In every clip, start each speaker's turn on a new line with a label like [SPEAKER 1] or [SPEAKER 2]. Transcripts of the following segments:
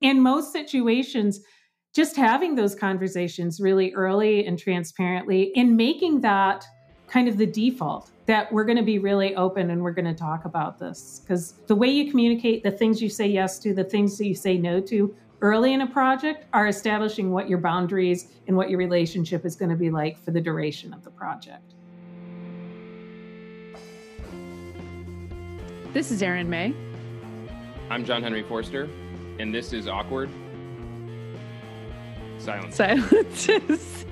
[SPEAKER 1] in most situations, just having those conversations really early and transparently and making that kind of the default that we're going to be really open and we're going to talk about this. Because the way you communicate the things you say yes to the things that you say no to early in a project are establishing what your boundaries and what your relationship is going to be like for the duration of the project.
[SPEAKER 2] This is erin may.
[SPEAKER 3] I'm john henry forster and this is awkward silence
[SPEAKER 2] silences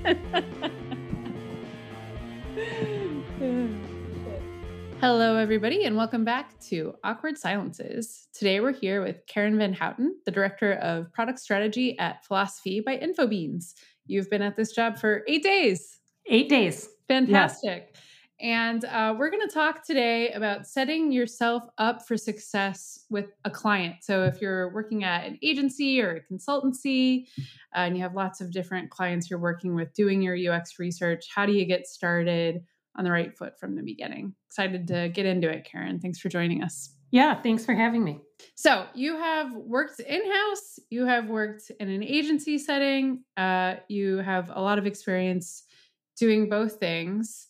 [SPEAKER 2] Hello, everybody, and welcome back to Awkward Silences. Today we're here with Karen Van Houten, the Director of Product Strategy at Philosophie by Infobeans. You've been at this job for eight days.
[SPEAKER 1] Eight days.
[SPEAKER 2] Fantastic. Yes. And uh, we're going to talk today about setting yourself up for success with a client. So, if you're working at an agency or a consultancy uh, and you have lots of different clients you're working with doing your UX research, how do you get started on the right foot from the beginning? Excited to get into it, Karen. Thanks for joining us.
[SPEAKER 1] Yeah, thanks for having me.
[SPEAKER 2] So, you have worked in house, you have worked in an agency setting, uh, you have a lot of experience doing both things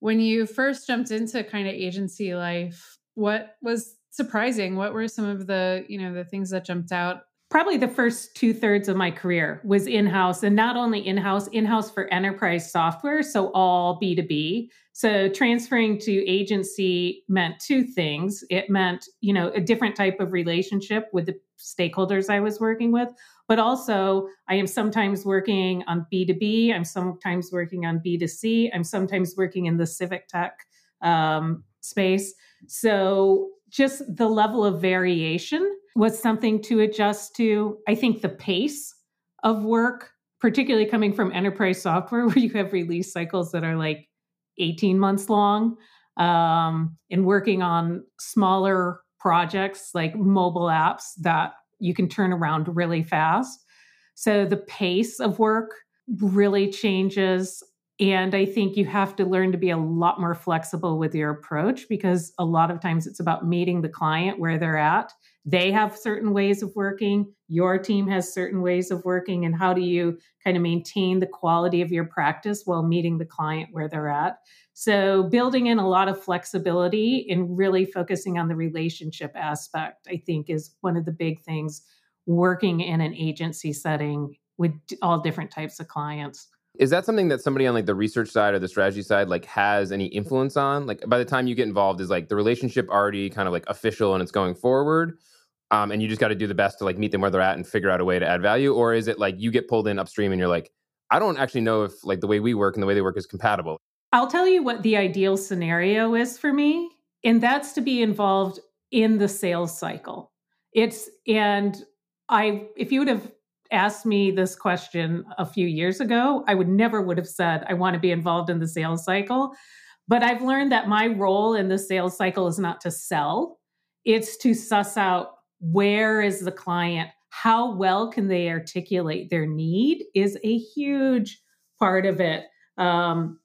[SPEAKER 2] when you first jumped into kind of agency life, what was surprising? What were some of the, you know, the things that jumped out?
[SPEAKER 1] Probably the first two thirds of my career was in house and not only in house, in house for enterprise software. So all B2B. So transferring to agency meant two things. It meant, you know, a different type of relationship with the stakeholders I was working with, but also I am sometimes working on B2B, I'm sometimes working on B2C, I'm sometimes working in the civic tech um, space. So just the level of variation was something to adjust to. I think the pace of work, particularly coming from enterprise software, where you have release cycles that are like 18 months long, um, and working on smaller projects like mobile apps that you can turn around really fast. So the pace of work really changes. And I think you have to learn to be a lot more flexible with your approach because a lot of times it's about meeting the client where they're at. They have certain ways of working, your team has certain ways of working. And how do you kind of maintain the quality of your practice while meeting the client where they're at? So, building in a lot of flexibility and really focusing on the relationship aspect, I think, is one of the big things working in an agency setting with all different types of clients.
[SPEAKER 3] Is that something that somebody on like the research side or the strategy side like has any influence on? Like by the time you get involved, is like the relationship already kind of like official and it's going forward? Um, and you just got to do the best to like meet them where they're at and figure out a way to add value, or is it like you get pulled in upstream and you're like, I don't actually know if like the way we work and the way they work is compatible.
[SPEAKER 1] I'll tell you what the ideal scenario is for me, and that's to be involved in the sales cycle. It's, and I, if you would have asked me this question a few years ago, I would never would have said, I want to be involved in the sales cycle. But I've learned that my role in the sales cycle is not to sell, it's to suss out where is the client, how well can they articulate their need is a huge part of it. Um,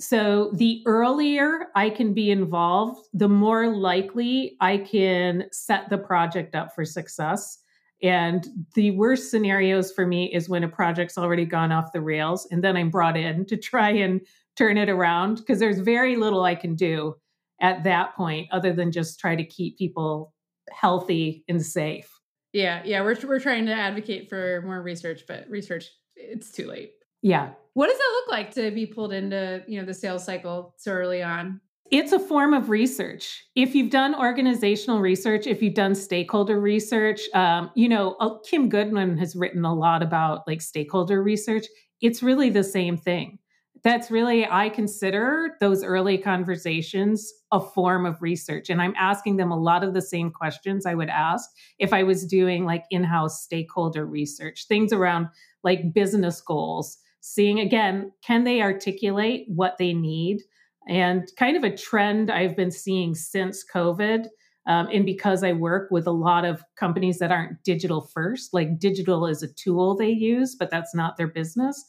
[SPEAKER 1] so the earlier I can be involved, the more likely I can set the project up for success. And the worst scenarios for me is when a project's already gone off the rails and then I'm brought in to try and turn it around because there's very little I can do at that point other than just try to keep people healthy and safe.
[SPEAKER 2] Yeah, yeah, we're we're trying to advocate for more research, but research it's too late.
[SPEAKER 1] Yeah.
[SPEAKER 2] What does that look like to be pulled into, you know, the sales cycle so early on?
[SPEAKER 1] It's a form of research. If you've done organizational research, if you've done stakeholder research, um, you know, uh, Kim Goodwin has written a lot about like stakeholder research. It's really the same thing. That's really, I consider those early conversations a form of research. And I'm asking them a lot of the same questions I would ask if I was doing like in house stakeholder research, things around like business goals, seeing again, can they articulate what they need? And kind of a trend I've been seeing since COVID. Um, and because I work with a lot of companies that aren't digital first, like digital is a tool they use, but that's not their business.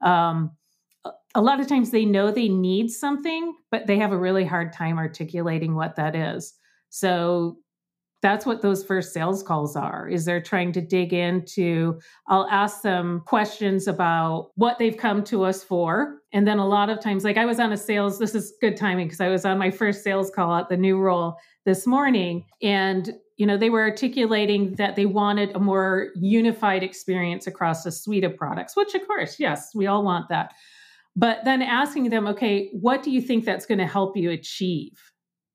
[SPEAKER 1] Um, a lot of times they know they need something, but they have a really hard time articulating what that is. So that's what those first sales calls are is they're trying to dig into i'll ask them questions about what they've come to us for and then a lot of times like i was on a sales this is good timing because i was on my first sales call at the new role this morning and you know they were articulating that they wanted a more unified experience across a suite of products which of course yes we all want that but then asking them okay what do you think that's going to help you achieve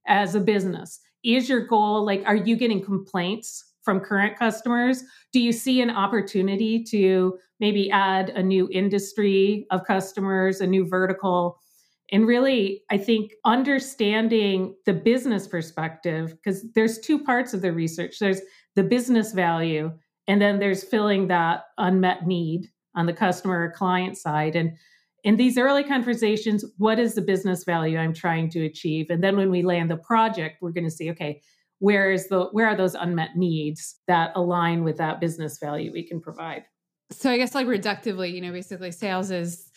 [SPEAKER 1] as a business? Is your goal like are you getting complaints from current customers? Do you see an opportunity to maybe add a new industry of customers a new vertical? And really i think understanding the business perspective because there's two parts of the research. There's the business value and then there's filling that unmet need on the customer or client side. And in these early conversations, what is the business value I'm trying to achieve? And then when we land the project, we're going to see, okay, where is the where are those unmet needs that align with that business value we can provide?
[SPEAKER 2] So I guess like reductively, you know, basically sales is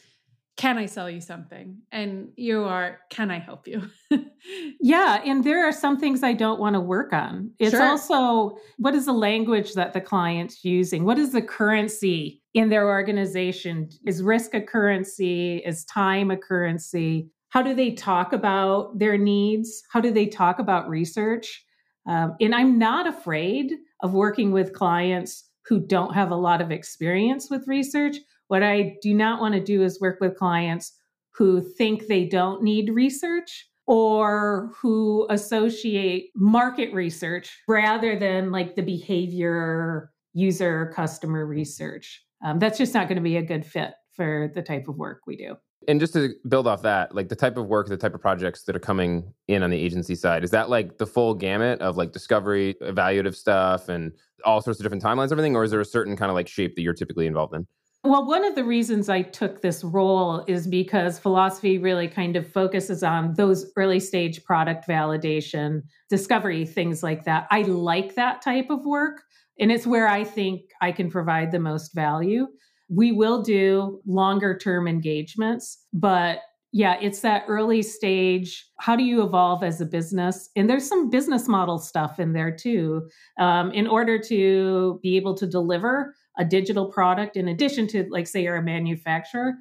[SPEAKER 2] can I sell you something? And you are, can I help you?
[SPEAKER 1] yeah. And there are some things I don't want to work on. It's sure. also what is the language that the client's using? What is the currency in their organization? Is risk a currency? Is time a currency? How do they talk about their needs? How do they talk about research? Um, and I'm not afraid of working with clients who don't have a lot of experience with research what I do not want to do is work with clients who think they don't need research or who associate market research rather than like the behavior user customer research. Um, that's just not going to be a good fit for the type of work we do.
[SPEAKER 3] And just to build off that, like the type of work, the type of projects that are coming in on the agency side, is that like the full gamut of like discovery, evaluative stuff, and all sorts of different timelines, everything? Or is there a certain kind of like shape that you're typically involved in?
[SPEAKER 1] Well, one of the reasons I took this role is because Philosophie really kind of focuses on those early stage product validation, discovery, things like that. I like that type of work, and it's where I think I can provide the most value. We will do longer term engagements, but yeah, it's that early stage. How do you evolve as a business? And there's some business model stuff in there too. Um, in order to be able to deliver a digital product in addition to like say you're a manufacturer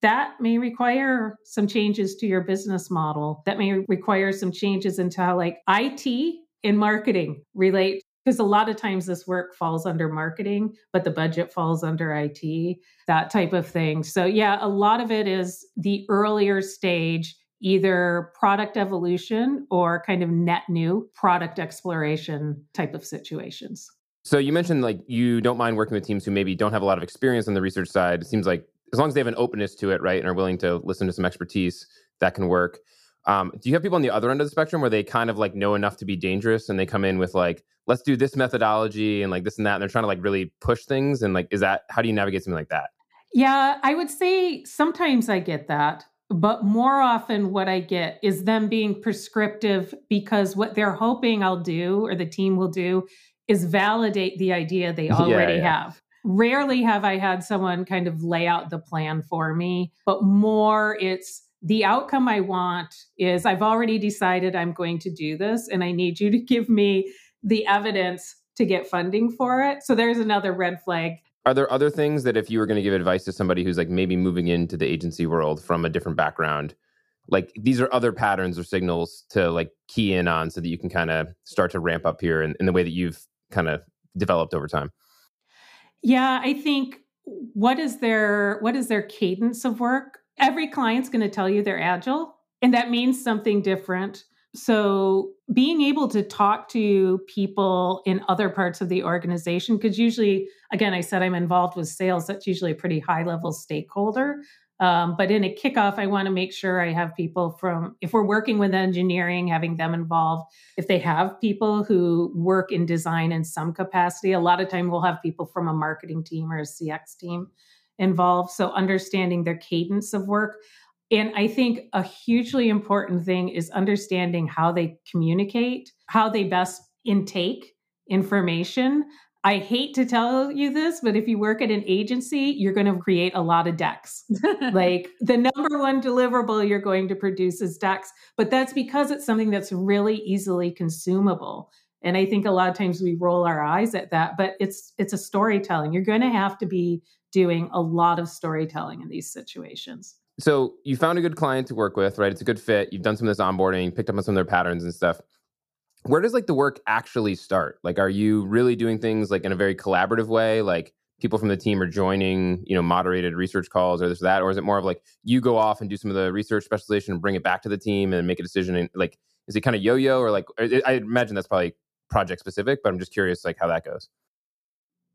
[SPEAKER 1] that may require some changes to your business model that may require some changes into how like IT and marketing relate because a lot of times this work falls under marketing but the budget falls under IT that type of thing so yeah a lot of it is the earlier stage either product evolution or kind of net new product exploration type of situations
[SPEAKER 3] so you mentioned like you don't mind working with teams who maybe don't have a lot of experience on the research side. It seems like as long as they have an openness to it, right, and are willing to listen to some expertise, that can work. Um, do you have people on the other end of the spectrum where they kind of like know enough to be dangerous and they come in with like, let's do this methodology and like this and that, and they're trying to like really push things and like, is that how do you navigate something like that?
[SPEAKER 1] Yeah, I would say sometimes I get that, but more often what I get is them being prescriptive because what they're hoping I'll do or the team will do is validate the idea they already yeah, yeah. have. Rarely have I had someone kind of lay out the plan for me, but more it's the outcome I want is I've already decided I'm going to do this and I need you to give me the evidence to get funding for it. So there's another red flag.
[SPEAKER 3] Are there other things that if you were going to give advice to somebody who's like maybe moving into the agency world from a different background, like these are other patterns or signals to like key in on so that you can kind of start to ramp up here in, in the way that you've kind of developed over time?
[SPEAKER 1] Yeah, I think what is their what is their cadence of work? Every client's going to tell you they're agile, and that means something different. So, being able to talk to people in other parts of the organization, because usually, again, I said I'm involved with sales, that's usually a pretty high level stakeholder. Um, but in a kickoff, I want to make sure I have people from, if we're working with engineering, having them involved. If they have people who work in design in some capacity, a lot of time we'll have people from a marketing team or a CX team involved. So understanding their cadence of work. And I think a hugely important thing is understanding how they communicate, how they best intake information. I hate to tell you this, but if you work at an agency, you're going to create a lot of decks. like the number one deliverable you're going to produce is decks, but that's because it's something that's really easily consumable. And I think a lot of times we roll our eyes at that, but it's it's a storytelling. You're going to have to be doing a lot of storytelling in these situations.
[SPEAKER 3] So you found a good client to work with, right? It's a good fit. You've done some of this onboarding, picked up on some of their patterns and stuff. Where does like the work actually start? Like, are you really doing things like in a very collaborative way? Like people from the team are joining, you know, moderated research calls or this or that, or is it more of like you go off and do some of the research specialization and bring it back to the team and make a decision? And like, is it kind of yo-yo or like? I imagine that's probably project specific, but I'm just curious like how that goes.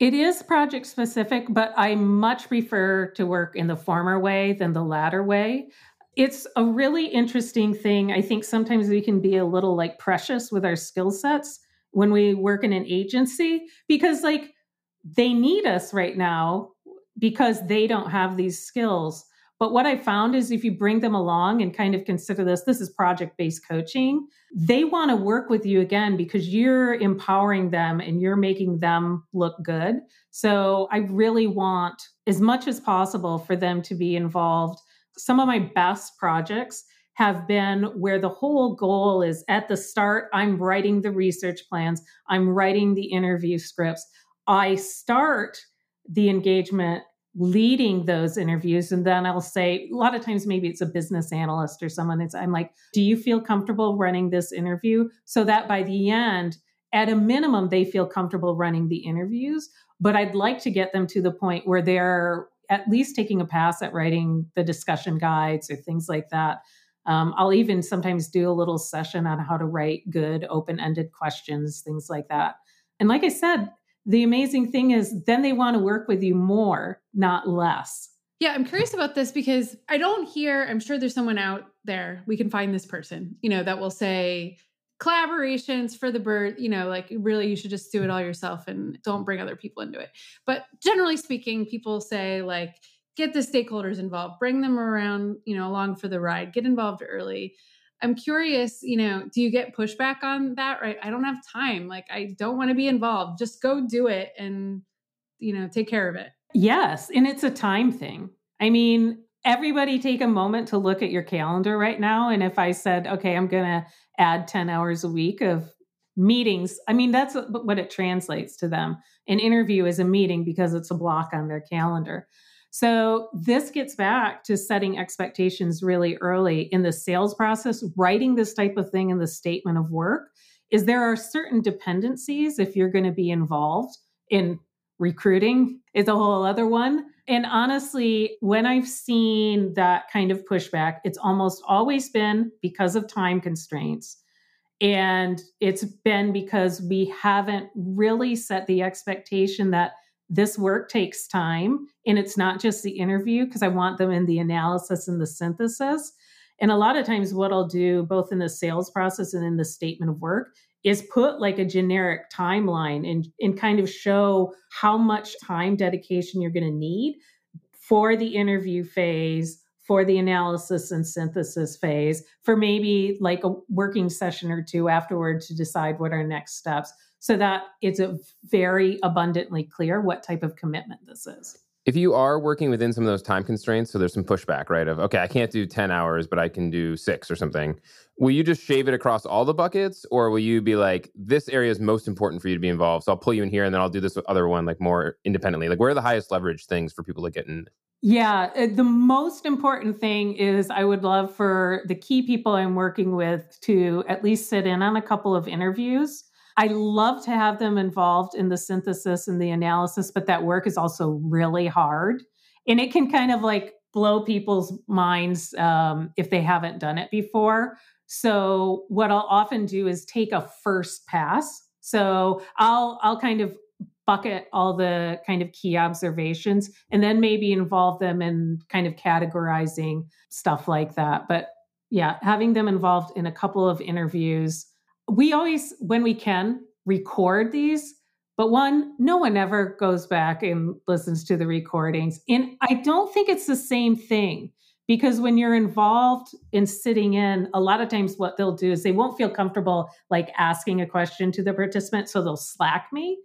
[SPEAKER 1] It is project specific, but I much prefer to work in the former way than the latter way. It's a really interesting thing. I think sometimes we can be a little like precious with our skill sets when we work in an agency because, like, they need us right now because they don't have these skills. But what I found is if you bring them along and kind of consider this, this is project based coaching, they want to work with you again because you're empowering them and you're making them look good. So I really want as much as possible for them to be involved. Some of my best projects have been where the whole goal is at the start, I'm writing the research plans, I'm writing the interview scripts. I start the engagement leading those interviews. And then i'll say a lot of times maybe it's a business analyst or someone it's i'm like do you feel comfortable running this interview? So that by the end at a minimum they feel comfortable running the interviews but i'd like to get them to the point where they're at least taking a pass at writing the discussion guides or things like that. Um, i'll even sometimes do a little session on how to write good open-ended questions things like that. And like i said the amazing thing is then they want to work with you more, not less.
[SPEAKER 2] Yeah, I'm curious about this because I don't hear, I'm sure there's someone out there, we can find this person, you know, that will say collaborations for the bird, you know, like really you should just do it all yourself and don't bring other people into it. But generally speaking, people say like get the stakeholders involved, bring them around, you know, along for the ride, get involved early. I'm curious, you know, do you get pushback on that? Right. I don't have time. Like, I don't want to be involved. Just go do it and, you know, take care of it.
[SPEAKER 1] Yes. And it's a time thing. I mean, everybody take a moment to look at your calendar right now. And if I said, okay, I'm going to add 10 hours a week of meetings, I mean, that's what it translates to them. An interview is a meeting because it's a block on their calendar. So this gets back to setting expectations really early in the sales process, writing this type of thing in the statement of work is there are certain dependencies if you're going to be involved in recruiting is a whole other one. And honestly, when I've seen that kind of pushback, it's almost always been because of time constraints. And it's been because we haven't really set the expectation that this work takes time and it's not just the interview because I want them in the analysis and the synthesis. And a lot of times, what I'll do both in the sales process and in the statement of work is put like a generic timeline and, and kind of show how much time dedication you're going to need for the interview phase, for the analysis and synthesis phase, for maybe like a working session or two afterward to decide what our next steps so that it's a very abundantly clear what type of commitment this is.
[SPEAKER 3] If you are working within some of those time constraints, so there's some pushback, right? Of, okay, I can't do 10 hours, but I can do six or something. Will you just shave it across all the buckets? Or will you be like, this area is most important for you to be involved? So I'll pull you in here and then I'll do this other one like more independently. Like, where are the highest leverage things for people to get in?
[SPEAKER 1] Yeah, uh, the most important thing is I would love for the key people I'm working with to at least sit in on a couple of interviews I love to have them involved in the synthesis and the analysis, but that work is also really hard. And it can kind of like blow people's minds um, if they haven't done it before. So what I'll often do is take a first pass. So I'll I'll kind of bucket all the kind of key observations and then maybe involve them in kind of categorizing stuff like that. But yeah, having them involved in a couple of interviews we always, when we can, record these. But one, no one ever goes back and listens to the recordings. And I don't think it's the same thing because when you're involved in sitting in, a lot of times what they'll do is they won't feel comfortable like asking a question to the participant. So they'll slack me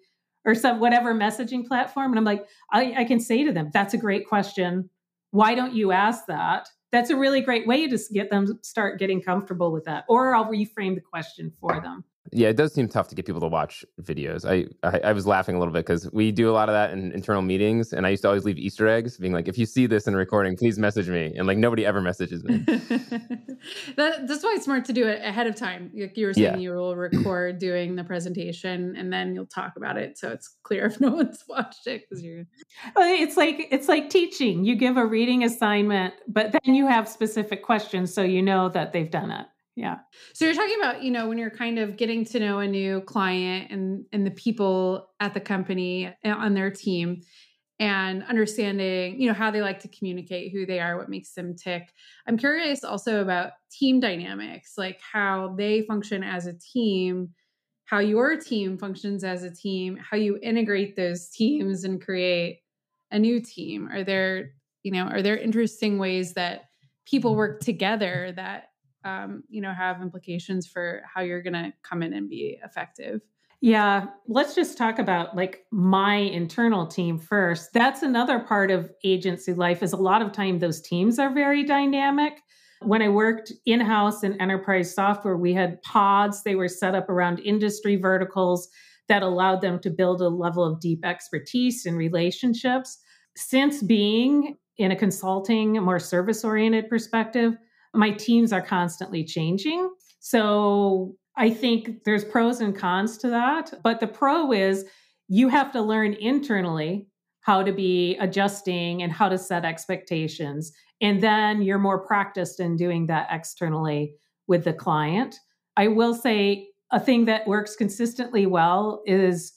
[SPEAKER 1] or some whatever messaging platform. And I'm like, I, I can say to them, that's a great question. Why don't you ask that? That's a really great way to get them start getting comfortable with that or i'll reframe the question for them
[SPEAKER 3] Yeah, it does seem tough to get people to watch videos. I I, I was laughing a little bit because we do a lot of that in internal meetings, and I used to always leave Easter eggs, being like, "If you see this in a recording, please message me." And like nobody ever messages me.
[SPEAKER 2] that, that's why it's smart to do it ahead of time. Like you were saying, yeah. you will record doing the presentation, and then you'll talk about it, so it's clear if no one's watched it because you're.
[SPEAKER 1] It's like it's like teaching. You give a reading assignment, but then you have specific questions, so you know that they've done it yeah.
[SPEAKER 2] So you're talking about you know when you're kind of getting to know a new client and and the people at the company eh, on their team and understanding you know how they like to communicate who they are what makes them tick. I'm curious also about team dynamics like how they function as a team how your team functions as a team how you integrate those teams and create a new team. Are there you know are there interesting ways that people work together that um, you know, have implications for how you're going to come in and be effective.
[SPEAKER 1] Yeah, let's just talk about like my internal team first. That's another part of agency life is a lot of time those teams are very dynamic. When I worked in-house in enterprise software, we had pods. They were set up around industry verticals that allowed them to build a level of deep expertise and relationships. Since being in a consulting, more service-oriented perspective, my teams are constantly changing. So I think there's pros and cons to that. But the pro is you have to learn internally how to be adjusting and how to set expectations. And then you're more practiced in doing that externally with the client. I will say a thing that works consistently well is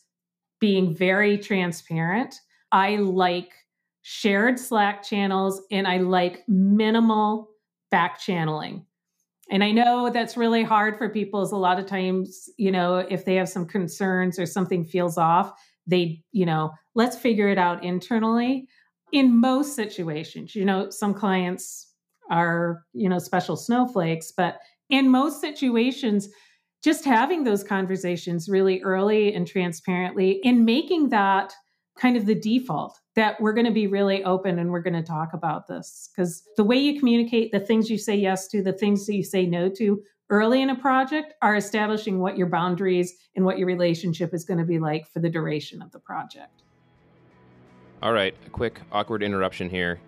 [SPEAKER 1] being very transparent. I like shared Slack channels and I like minimal back channeling. And I know that's really hard for people is a lot of times, you know, if they have some concerns or something feels off, they, you know, let's figure it out internally. In most situations, you know, some clients are, you know, special snowflakes, but in most situations, just having those conversations really early and transparently and making that kind of the default that we're going to be really open and we're going to talk about this. Because the way you communicate the things you say yes to the things that you say no to early in a project are establishing what your boundaries and what your relationship is going to be like for the duration of the project.
[SPEAKER 3] All right a quick awkward interruption here.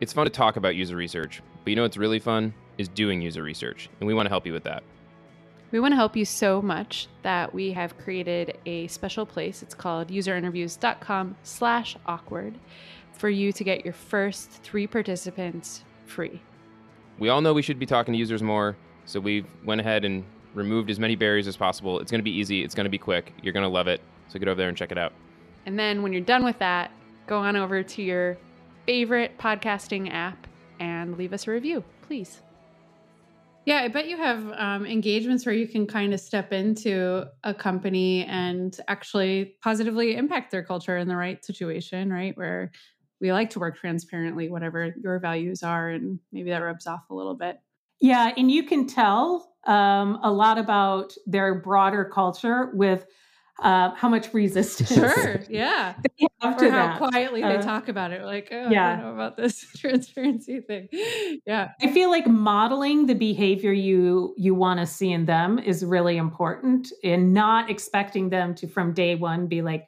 [SPEAKER 3] It's fun to talk about user research but you know what's really fun? Is doing user research and we want to help you with that
[SPEAKER 2] we want to help you so much that we have created a special place. It's called userinterviews.com slash awkward for you to get your first three participants free.
[SPEAKER 3] We all know we should be talking to users more, so we went ahead and removed as many barriers as possible. It's going to be easy. It's going to be quick. You're going to love it. So get over there and check it out.
[SPEAKER 2] And then when you're done with that, go on over to your favorite podcasting app and leave us a review, please. Yeah, I bet you have um, engagements where you can kind of step into a company and actually positively impact their culture in the right situation, right? Where we like to work transparently, whatever your values are, and maybe that rubs off a little bit.
[SPEAKER 1] Yeah, and you can tell um, a lot about their broader culture with uh, how much resistance.
[SPEAKER 2] Sure, yeah. or how that. quietly uh, they talk about it. Like, oh, yeah. I don't know about this transparency thing. Yeah,
[SPEAKER 1] I feel like modeling the behavior you you want to see in them is really important, and not expecting them to from day one be like,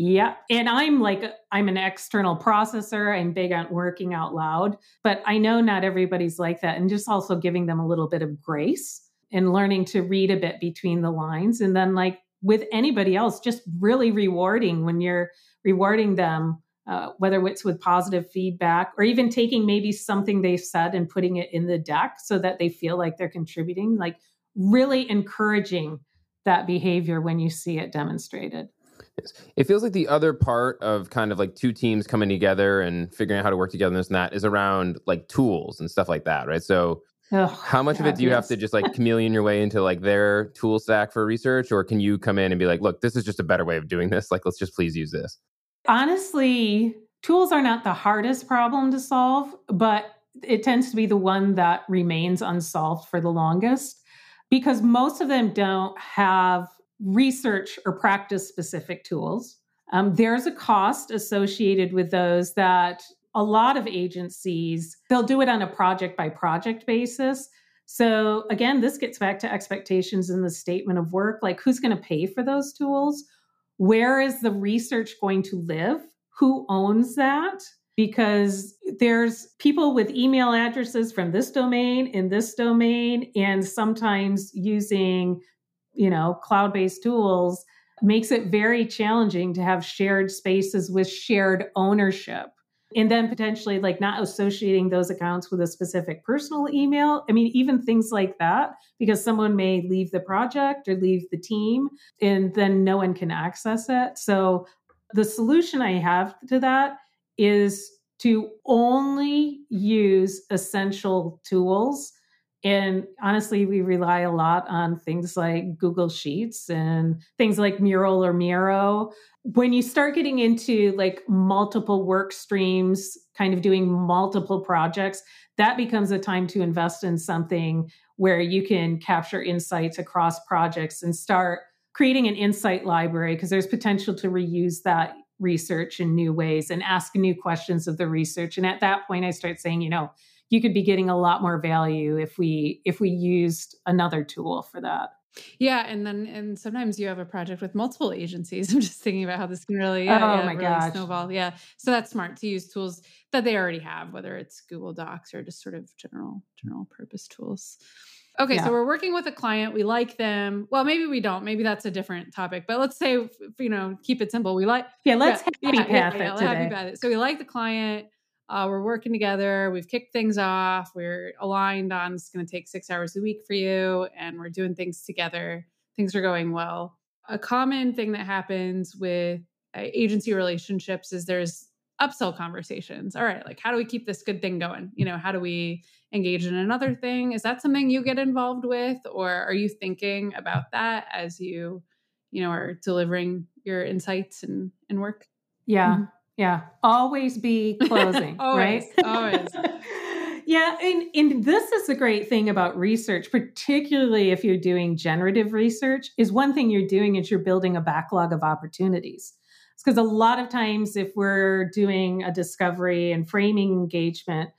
[SPEAKER 1] yeah. And I'm like, I'm an external processor. I'm big on working out loud, but I know not everybody's like that. And just also giving them a little bit of grace and learning to read a bit between the lines. And then, like, with anybody else, just really rewarding when you're rewarding them, uh, whether it's with positive feedback or even taking maybe something they've said and putting it in the deck so that they feel like they're contributing, like really encouraging that behavior when you see it demonstrated.
[SPEAKER 3] It feels like the other part of kind of like two teams coming together and figuring out how to work together and this and that is around like tools and stuff like that, right? So Ugh, How much God, of it do you yes. have to just like chameleon your way into like their tool stack for research, or can you come in and be like, look, this is just a better way of doing this. Like, let's just please use this.
[SPEAKER 1] Honestly, tools are not the hardest problem to solve, but it tends to be the one that remains unsolved for the longest because most of them don't have research or practice specific tools. Um, there's a cost associated with those that a lot of agencies, they'll do it on a project by project basis. So, again, this gets back to expectations in the statement of work like who's going to pay for those tools? Where is the research going to live? Who owns that? Because there's people with email addresses from this domain in this domain, and sometimes using, you know, cloud based tools makes it very challenging to have shared spaces with shared ownership and then potentially like not associating those accounts with a specific personal email. I mean, even things like that, because someone may leave the project or leave the team and then no one can access it. So the solution I have to that is to only use essential tools. And honestly, we rely a lot on things like Google Sheets and things like Mural or Miro. When you start getting into like multiple work streams, kind of doing multiple projects, that becomes a time to invest in something where you can capture insights across projects and start creating an insight library because there's potential to reuse that research in new ways and ask new questions of the research. And at that point i start saying you know you could be getting a lot more value if we if we used another tool for that
[SPEAKER 2] yeah, and then and sometimes you have a project with multiple agencies. I'm just thinking about how this can really, uh, oh yeah,
[SPEAKER 1] oh
[SPEAKER 2] yeah,
[SPEAKER 1] my
[SPEAKER 2] really
[SPEAKER 1] gosh,
[SPEAKER 2] snowball. Yeah, so that's smart to use tools that they already have, whether it's Google Docs or just sort of general general purpose tools. Okay, yeah. so we're working with a client. We like them. Well, maybe we don't. Maybe that's a different topic. But let's say, you know, keep it simple. We like.
[SPEAKER 1] Yeah, let's yeah, happy yeah, path it today. Happy path
[SPEAKER 2] it. So we like the client uh, we're working together. We've kicked things off. We're aligned on it's going to take six hours a week for you, and we're doing things together. Things are going well. A common thing that happens with uh, agency relationships is there's upsell conversations. All right, like how do we keep this good thing going? You know, how do we engage in another thing? Is that something you get involved with, or are you thinking about that as you, you know, are delivering your insights and and work?
[SPEAKER 1] Yeah. Mm-hmm. Yeah. Always be closing,
[SPEAKER 2] always,
[SPEAKER 1] right?
[SPEAKER 2] Always.
[SPEAKER 1] yeah. And, and this is the great thing about research, particularly if you're doing generative research, is one thing you're doing is you're building a backlog of opportunities. Because a lot of times, if we're doing a discovery and framing engagement,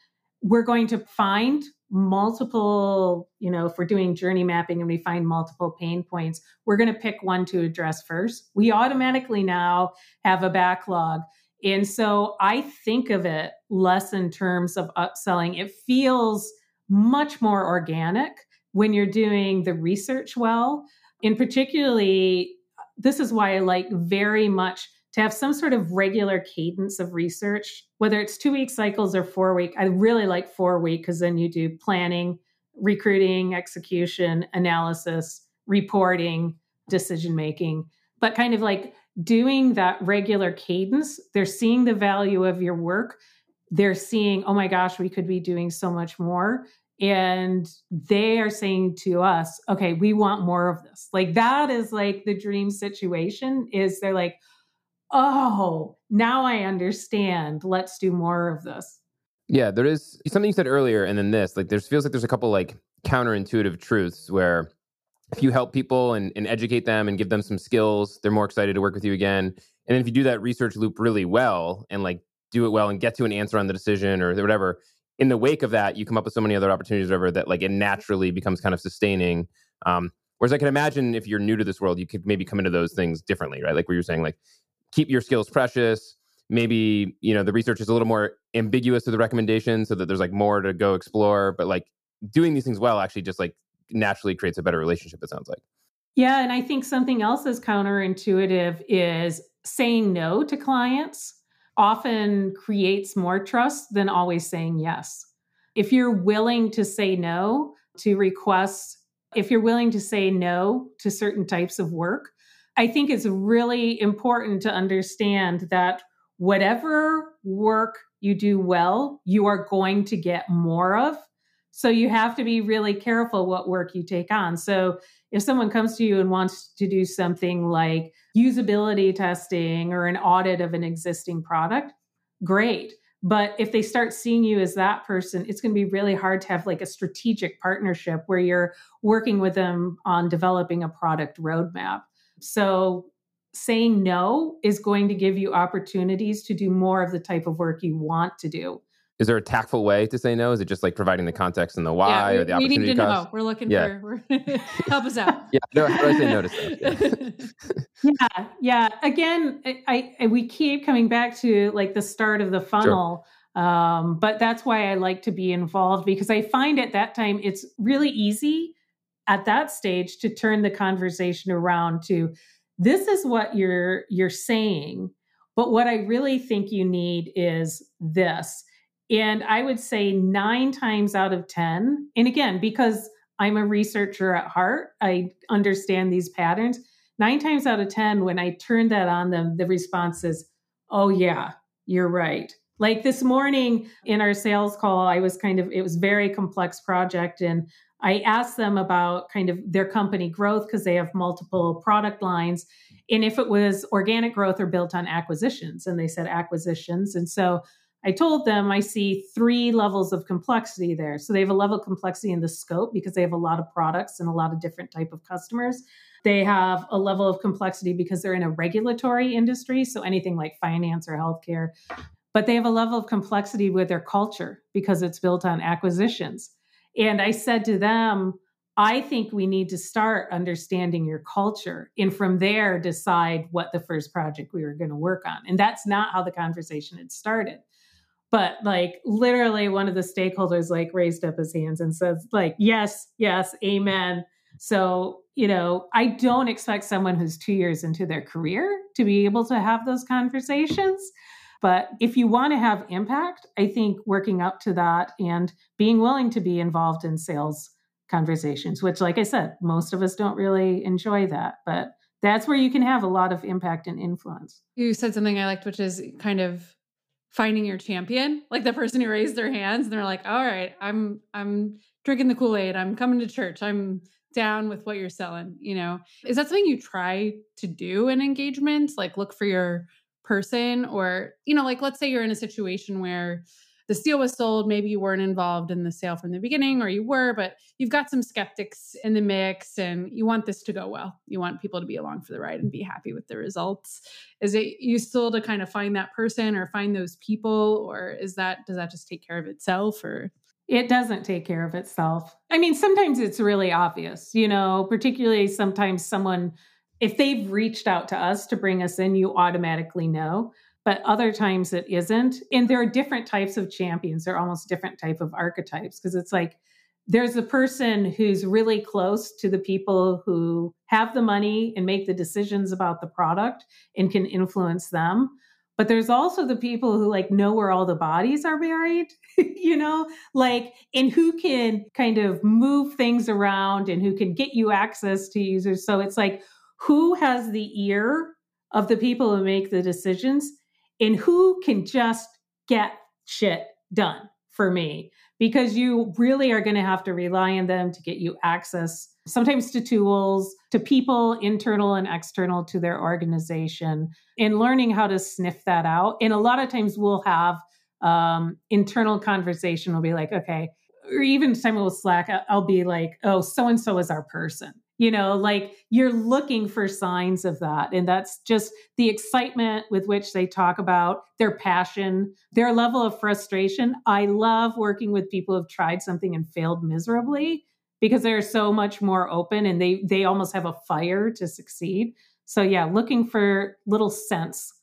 [SPEAKER 1] we're going to find multiple, you know, if we're doing journey mapping and we find multiple pain points, we're going to pick one to address first. We automatically now have a backlog and so I think of it less in terms of upselling. It feels much more organic when you're doing the research well. And particularly, this is why I like very much to have some sort of regular cadence of research, whether it's two week cycles or four week. I really like four week because then you do planning, recruiting, execution, analysis, reporting, decision making. But kind of like doing that regular cadence, they're seeing the value of your work. They're seeing, oh my gosh, we could be doing so much more. And they are saying to us, okay, we want more of this. Like that is like the dream situation is they're like, oh, now I understand. Let's do more of this.
[SPEAKER 3] Yeah, there is something you said earlier, and then this. Like, there feels like there's a couple like counterintuitive truths where if you help people and, and educate them and give them some skills, they're more excited to work with you again. And then if you do that research loop really well and like do it well and get to an answer on the decision or whatever, in the wake of that, you come up with so many other opportunities, whatever, that like it naturally becomes kind of sustaining. Um, whereas I can imagine if you're new to this world, you could maybe come into those things differently, right? Like where you're saying, like keep your skills precious. Maybe you know the research is a little more ambiguous to the recommendation, so that there's like more to go explore. But like doing these things well actually just like naturally creates a better relationship, it sounds like.
[SPEAKER 1] Yeah. And I think something else is counterintuitive is saying no to clients often creates more trust than always saying yes. If you're willing to say no to requests, if you're willing to say no to certain types of work, I think it's really important to understand that whatever work you do well, you are going to get more of so you have to be really careful what work you take on. So if someone comes to you and wants to do something like usability testing or an audit of an existing product, great. But if they start seeing you as that person, it's going to be really hard to have like a strategic partnership where you're working with them on developing a product roadmap. So saying no is going to give you opportunities to do more of the type of work you want to do
[SPEAKER 3] is there a tactful way to say no? Is it just like providing the context and the why
[SPEAKER 2] yeah, we,
[SPEAKER 3] or the opportunity
[SPEAKER 2] we need to
[SPEAKER 3] cost?
[SPEAKER 2] know. We're looking
[SPEAKER 3] Yeah.
[SPEAKER 2] for we're, help us out.
[SPEAKER 3] Yeah, no, how do I say no to stuff? Yeah.
[SPEAKER 1] yeah yeah again I, I we keep coming back to like the start of the funnel um but that's why i like to be involved because i find at that time it's really easy at that stage to turn the conversation around to this is what you're you're saying but what i really think you need is this and i would say 9 times out of 10 and again because i'm a researcher at heart i understand these patterns nine times out of 10, when I turn that on them, the response is, oh, yeah, you're right. Like this morning in our sales call, I was kind of, it was very complex project. And I asked them about kind of their company growth because they have multiple product lines and if it was organic growth or built on acquisitions. And they said acquisitions. And so I told them I see three levels of complexity there. So they have a level of complexity in the scope because they have a lot of products and a lot of different type of customers. They have a level of complexity because they're in a regulatory industry, so anything like finance or healthcare. But they have a level of complexity with their culture because it's built on acquisitions. And I said to them, I think we need to start understanding your culture and from there decide what the first project we were going to work on. And that's not how the conversation had started. But like literally one of the stakeholders like raised up his hands and says like yes, yes, amen. So, you know, I don't expect someone who's 2 years into their career to be able to have those conversations. But if you want to have impact, I think working up to that and being willing to be involved in sales conversations, which, like I said, most of us don't really enjoy that. But that's where you can have a lot of impact and influence.
[SPEAKER 2] You said something I liked, which is kind of finding your champion, like the person who raised their hands and they're like, "All right, I'm I'm drinking the Kool-Aid. I'm coming to church. I'm down with what you're selling." You know, is that something you try to do in engagements? Like look for your person, or you know, like let's say you're in a situation where the deal was sold, maybe you weren't involved in the sale from the beginning, or you were, but you've got some skeptics in the mix and you want this to go well. You want people to be along for the ride and be happy with the results. Is it useful to kind of find that person or find those people, or is that, does that just take care of itself or?
[SPEAKER 1] It doesn't take care of itself. I mean, sometimes it's really obvious, you know, particularly sometimes someone, if they've reached out to us to bring us in, you automatically know but other times it isn't. And there are different types of champions. They're almost different type of archetypes because it's like there's a person who's really close to the people who have the money and make the decisions about the product and can influence them. But there's also the people who like know where all the bodies are buried you know? Like and who can kind of move things around and who can get you access to users. So it's like who has the ear of the people who make the decisions and who can just get shit done for me? Because you really are going to have to rely on them to get you access sometimes to tools to people internal and external to their organization and learning how to sniff that out. And a lot of times we'll have um, internal conversation. We'll be like okay or even time with slack i'll be like oh so and so is our person you know like you're looking for signs of that and that's just the excitement with which they talk about their passion their level of frustration. I love working with people who've tried something and failed miserably because they're so much more open and they they almost have a fire to succeed. So yeah looking for little sense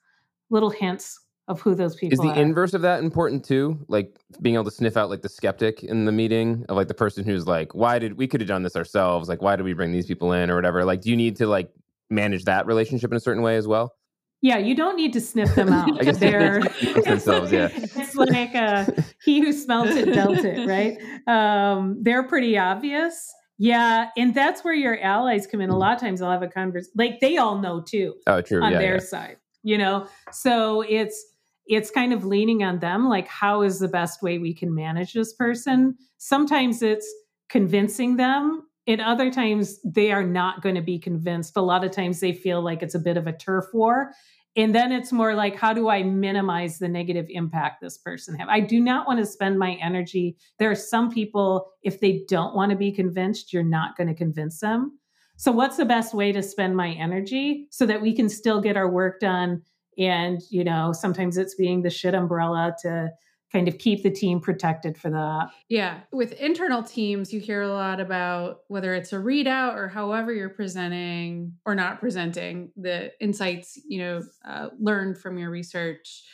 [SPEAKER 1] little hints of who those people
[SPEAKER 3] Is the
[SPEAKER 1] are.
[SPEAKER 3] inverse of that important too? Like being able to sniff out like the skeptic in the meeting of like the person who's like, why did we could have done this ourselves? Like, why did we bring these people in or whatever? Like, do you need to like manage that relationship in a certain way as well?
[SPEAKER 1] Yeah, you don't need to sniff them out.
[SPEAKER 3] I guess
[SPEAKER 1] They're
[SPEAKER 3] themselves, yeah.
[SPEAKER 1] It's like uh, he who smelt it dealt it, right? Um, they're pretty obvious. Yeah, and that's where your allies come in. A lot of times, I'll have a conversation. Like they all know too
[SPEAKER 3] Oh, true.
[SPEAKER 1] on
[SPEAKER 3] yeah,
[SPEAKER 1] their
[SPEAKER 3] yeah.
[SPEAKER 1] side, you know. So it's it's kind of leaning on them. Like, how is the best way we can manage this person? Sometimes it's convincing them. And other times they are not going to be convinced. A lot of times they feel like it's a bit of a turf war. And then it's more like, how do I minimize the negative impact this person have? I do not want to spend my energy. There are some people, if they don't want to be convinced, you're not going to convince them. So, what's the best way to spend my energy so that we can still get our work done? And, you know, sometimes it's being the shit umbrella to kind of keep the team protected for that.
[SPEAKER 2] Yeah. With internal teams, you hear a lot about whether it's a readout or however you're presenting or not presenting the insights, you know, uh, learned from your research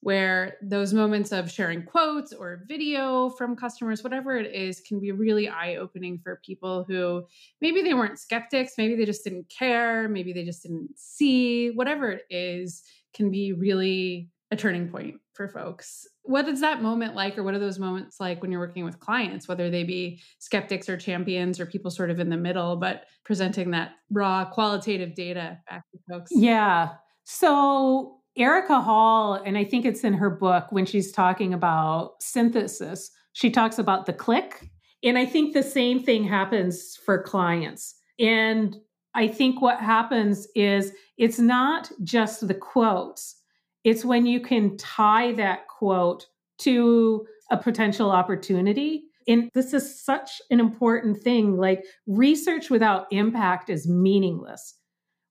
[SPEAKER 2] where those moments of sharing quotes or video from customers, whatever it is, can be really eye opening for people who maybe they weren't skeptics, maybe they just didn't care, maybe they just didn't see, whatever it is, can be really a turning point for folks. What is that moment like, or what are those moments like when you're working with clients, whether they be skeptics or champions or people sort of in the middle, but presenting that raw qualitative data back to folks?
[SPEAKER 1] Yeah. So Erika Hall, and I think it's in her book when she's talking about synthesis, she talks about the click. And I think the same thing happens for clients. And I think what happens is it's not just the quotes, it's when you can tie that quote to a potential opportunity. And this is such an important thing. Like research without impact is meaningless.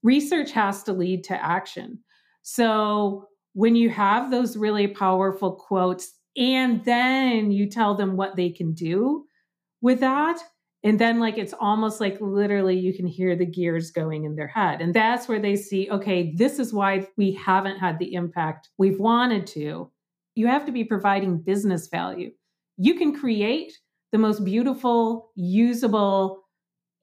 [SPEAKER 1] Research has to lead to action. So when you have those really powerful quotes and then you tell them what they can do with that, and then like it's almost like literally you can hear the gears going in their head. And that's where they see, okay, this is why we haven't had the impact we've wanted to. You have to be providing business value. You can create the most beautiful, usable,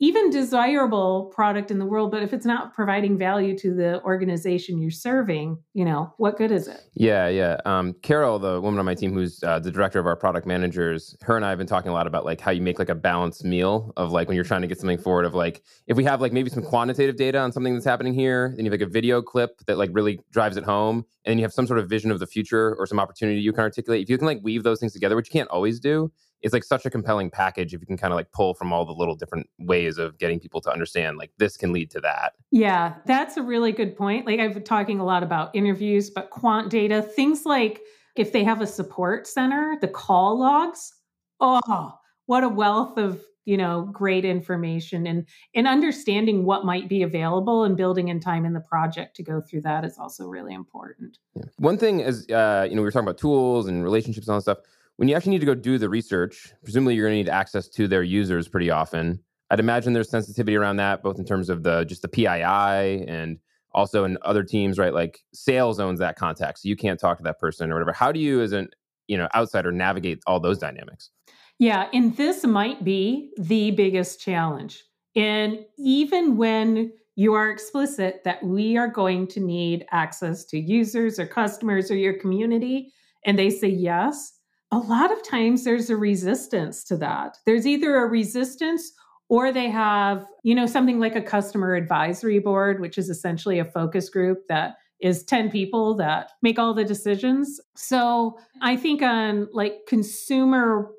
[SPEAKER 1] even desirable product in the world but if it's not providing value to the organization you're serving you know what good is it?
[SPEAKER 3] Yeah yeah. Um, carol the woman on my team who's uh, the director of our product managers her and i have been talking a lot about like how you make like a balanced meal of like when you're trying to get something forward of like if we have like maybe some quantitative data on something that's happening here then you have like a video clip that like really drives it home and then you have some sort of vision of the future or some opportunity you can articulate. If you can like weave those things together which you can't always do it's like such a compelling package if you can kind of like pull from all the little different ways of getting people to understand like this can lead to that.
[SPEAKER 1] Yeah, that's a really good point. Like I've been talking a lot about interviews, but quant data, things like if they have a support center, the call logs, oh, what a wealth of you know great information and and understanding what might be available and building in time in the project to go through that is also really important
[SPEAKER 3] yeah. one thing is uh, you know we were talking about tools and relationships and all that stuff when you actually need to go do the research, presumably you're going to need access to their users pretty often. I'd imagine there's sensitivity around that, both in terms of the just the PII and also in other teams, right? Like sales owns that contact, so you can't talk to that person or whatever. How do you, as an you know outsider, navigate all those dynamics?
[SPEAKER 1] Yeah, and this might be the biggest challenge. And even when you are explicit that we are going to need access to users or customers or your community, and they say yes, a lot of times there's a resistance to that. There's either a resistance or they have, you know, something like a customer advisory board, which is essentially a focus group that is 10 people that make all the decisions. So I think on like consumer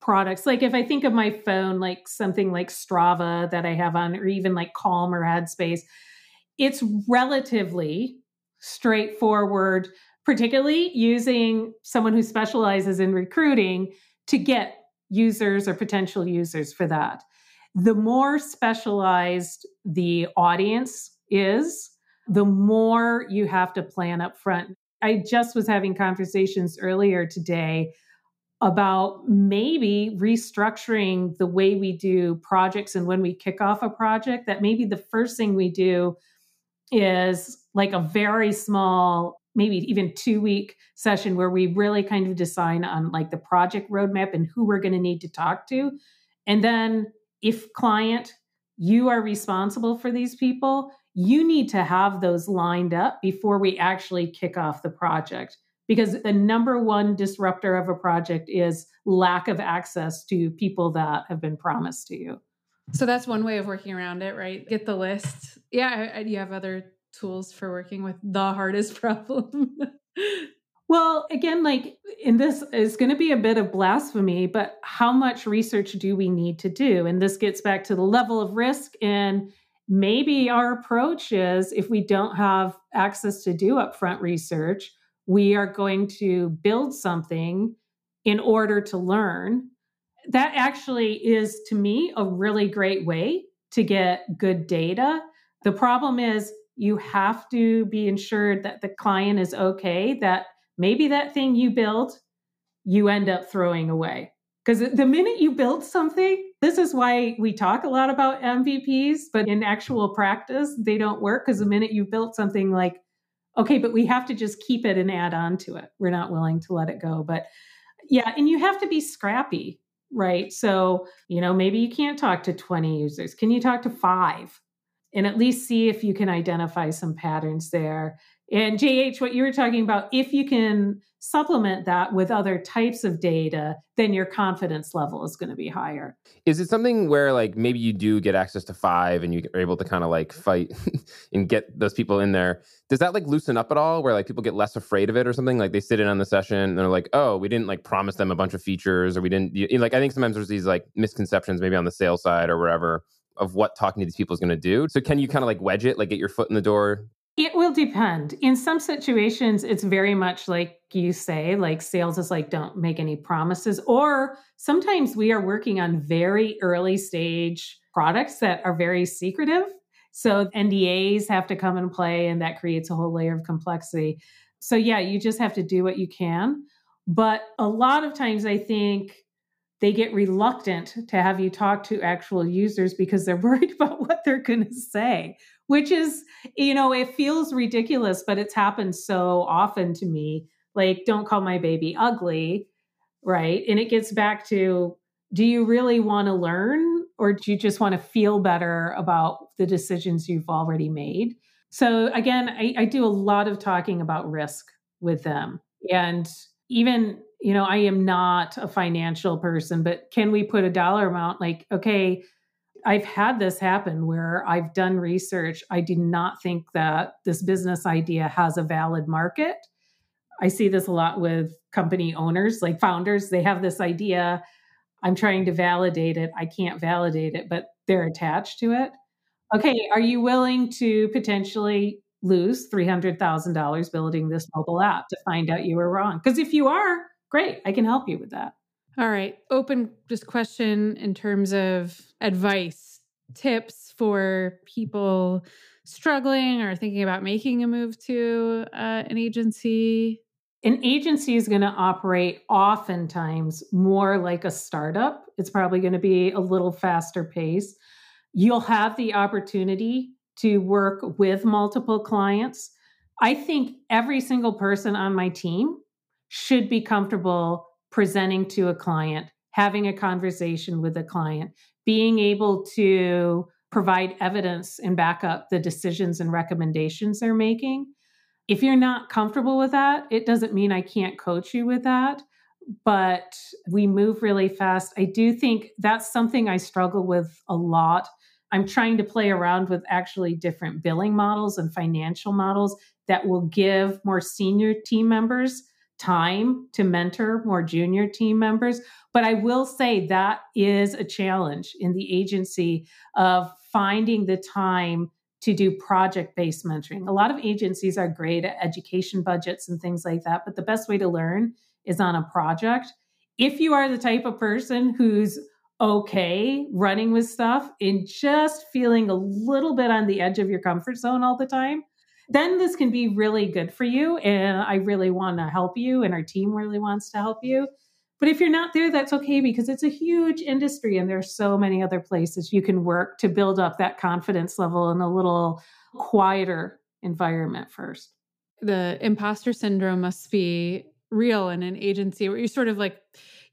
[SPEAKER 1] products, like if I think of my phone, like something like Strava that I have on, or even like Calm or Headspace, it's relatively straightforward particularly using someone who specializes in recruiting to get users or potential users for that. The more specialized the audience is, the more you have to plan up front. I just was having conversations earlier today about maybe restructuring the way we do projects and when we kick off a project, that maybe the first thing we do is like a very small maybe even two week session where we really kind of decide on like the project roadmap and who we're going to need to talk to. And then if client you are responsible for these people you need to have those lined up before we actually kick off the project. Because the number one disruptor of a project is lack of access to people that have been promised to you.
[SPEAKER 2] So that's one way of working around it right? Get the list. Yeah you have other tools for working with the hardest problem?
[SPEAKER 1] well, again, like in this is going to be a bit of blasphemy, but how much research do we need to do? And this gets back to the level of risk. And maybe our approach is if we don't have access to do upfront research, we are going to build something in order to learn. That actually is, to me, a really great way to get good data. The problem is you have to be ensured that the client is okay, that maybe that thing you build you end up throwing away. Because the minute you build something, this is why we talk a lot about MVPs, but in actual practice, they don't work. Because the minute you built something like, okay, but we have to just keep it and add on to it, we're not willing to let it go. But yeah, and you have to be scrappy, right? So, you know, maybe you can't talk to 20 users. Can you talk to five? And at least see if you can identify some patterns there. And JH, what you were talking about, if you can supplement that with other types of data, then your confidence level is going to be higher.
[SPEAKER 3] Is it something where like maybe you do get access to five and you are able to kind of like fight and get those people in there? Does that like loosen up at all where like people get less afraid of it or something? Like they sit in on the session and they're like, oh, we didn't like promise them a bunch of features or we didn't you, like I think sometimes there's these like misconceptions maybe on the sales side or wherever of what talking to these people is going to do. So can you kind of like wedge it, like get your foot in the door,
[SPEAKER 1] it will depend. In some situations, it's very much like you say, like sales is like, don't make any promises. Or sometimes we are working on very early stage products that are very secretive. So NDAs have to come and play, and that creates a whole layer of complexity. So, yeah, you just have to do what you can. But a lot of times, I think they get reluctant to have you talk to actual users because they're worried about what they're going to say which is, you know, it feels ridiculous, but it's happened so often to me. Like, don't call my baby ugly, right? And it gets back to do you really want to learn or do you just want to feel better about the decisions you've already made? So, again, I, I do a lot of talking about risk with them. And even, you know, I am not a financial person, but can we put a dollar amount like, okay, I've had this happen where I've done research. I do not think that this business idea has a valid market. I see this a lot with company owners, like founders. They have this idea. I'm trying to validate it. I can't validate it, but they're attached to it. Okay, are you willing to potentially lose $300,000 building this mobile app to find out you were wrong? Because if you are, great, I can help you with that.
[SPEAKER 2] All right. Open just question in terms of advice, tips for people struggling or thinking about making a move to uh, an agency.
[SPEAKER 1] An agency is going to operate oftentimes more like a startup. It's probably going to be a little faster pace. You'll have the opportunity to work with multiple clients. I think every single person on my team should be comfortable presenting to a client, having a conversation with a client, being able to provide evidence and back up the decisions and recommendations they're making. If you're not comfortable with that, it doesn't mean I can't coach you with that, but we move really fast. I do think that's something I struggle with a lot. I'm trying to play around with actually different billing models and financial models that will give more senior team members time to mentor more junior team members. But I will say that is a challenge in the agency of finding the time to do project based mentoring. A lot of agencies are great at education budgets and things like that, but the best way to learn is on a project. If you are the type of person who's okay running with stuff and just feeling a little bit on the edge of your comfort zone all the time, then this can be really good for you. And I really want to help you, and our team really wants to help you. But if you're not there, that's okay because it's a huge industry and there's so many other places you can work to build up that confidence level in a little quieter environment first.
[SPEAKER 2] The imposter syndrome must be real in an agency where you're sort of like,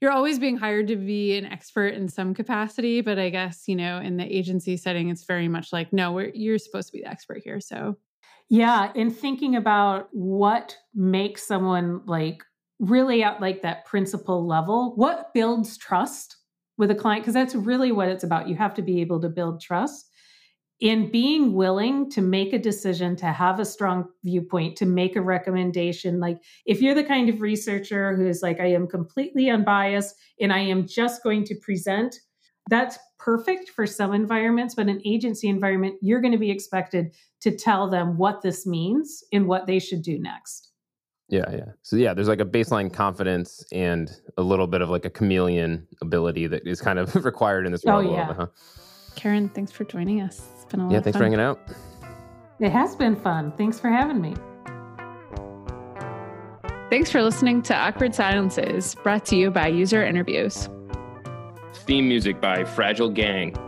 [SPEAKER 2] you're always being hired to be an expert in some capacity. But I guess, you know, in the agency setting, it's very much like, no, you're supposed to be the expert here. So
[SPEAKER 1] yeah, and thinking about what makes someone like really at like that principal level, what builds trust with a client because that's really what it's about. You have to be able to build trust in being willing to make a decision, to have a strong viewpoint, to make a recommendation. Like, if you're the kind of researcher who's like, I am completely unbiased and I am just going to present that's perfect for some environments, but an agency environment, you're going to be expected to tell them what this means and what they should do next.
[SPEAKER 3] Yeah, yeah. So yeah, there's like a baseline confidence and a little bit of like a chameleon ability that is kind of required in this role.
[SPEAKER 1] Oh yeah. Huh?
[SPEAKER 2] Karen, thanks for joining us. It's been a lot.
[SPEAKER 3] Yeah, thanks
[SPEAKER 2] fun.
[SPEAKER 3] for hanging out.
[SPEAKER 1] It has been fun. Thanks for having me.
[SPEAKER 2] Thanks for listening to Awkward Silences, brought to you by User Interviews.
[SPEAKER 3] Theme music by Fragile Gang.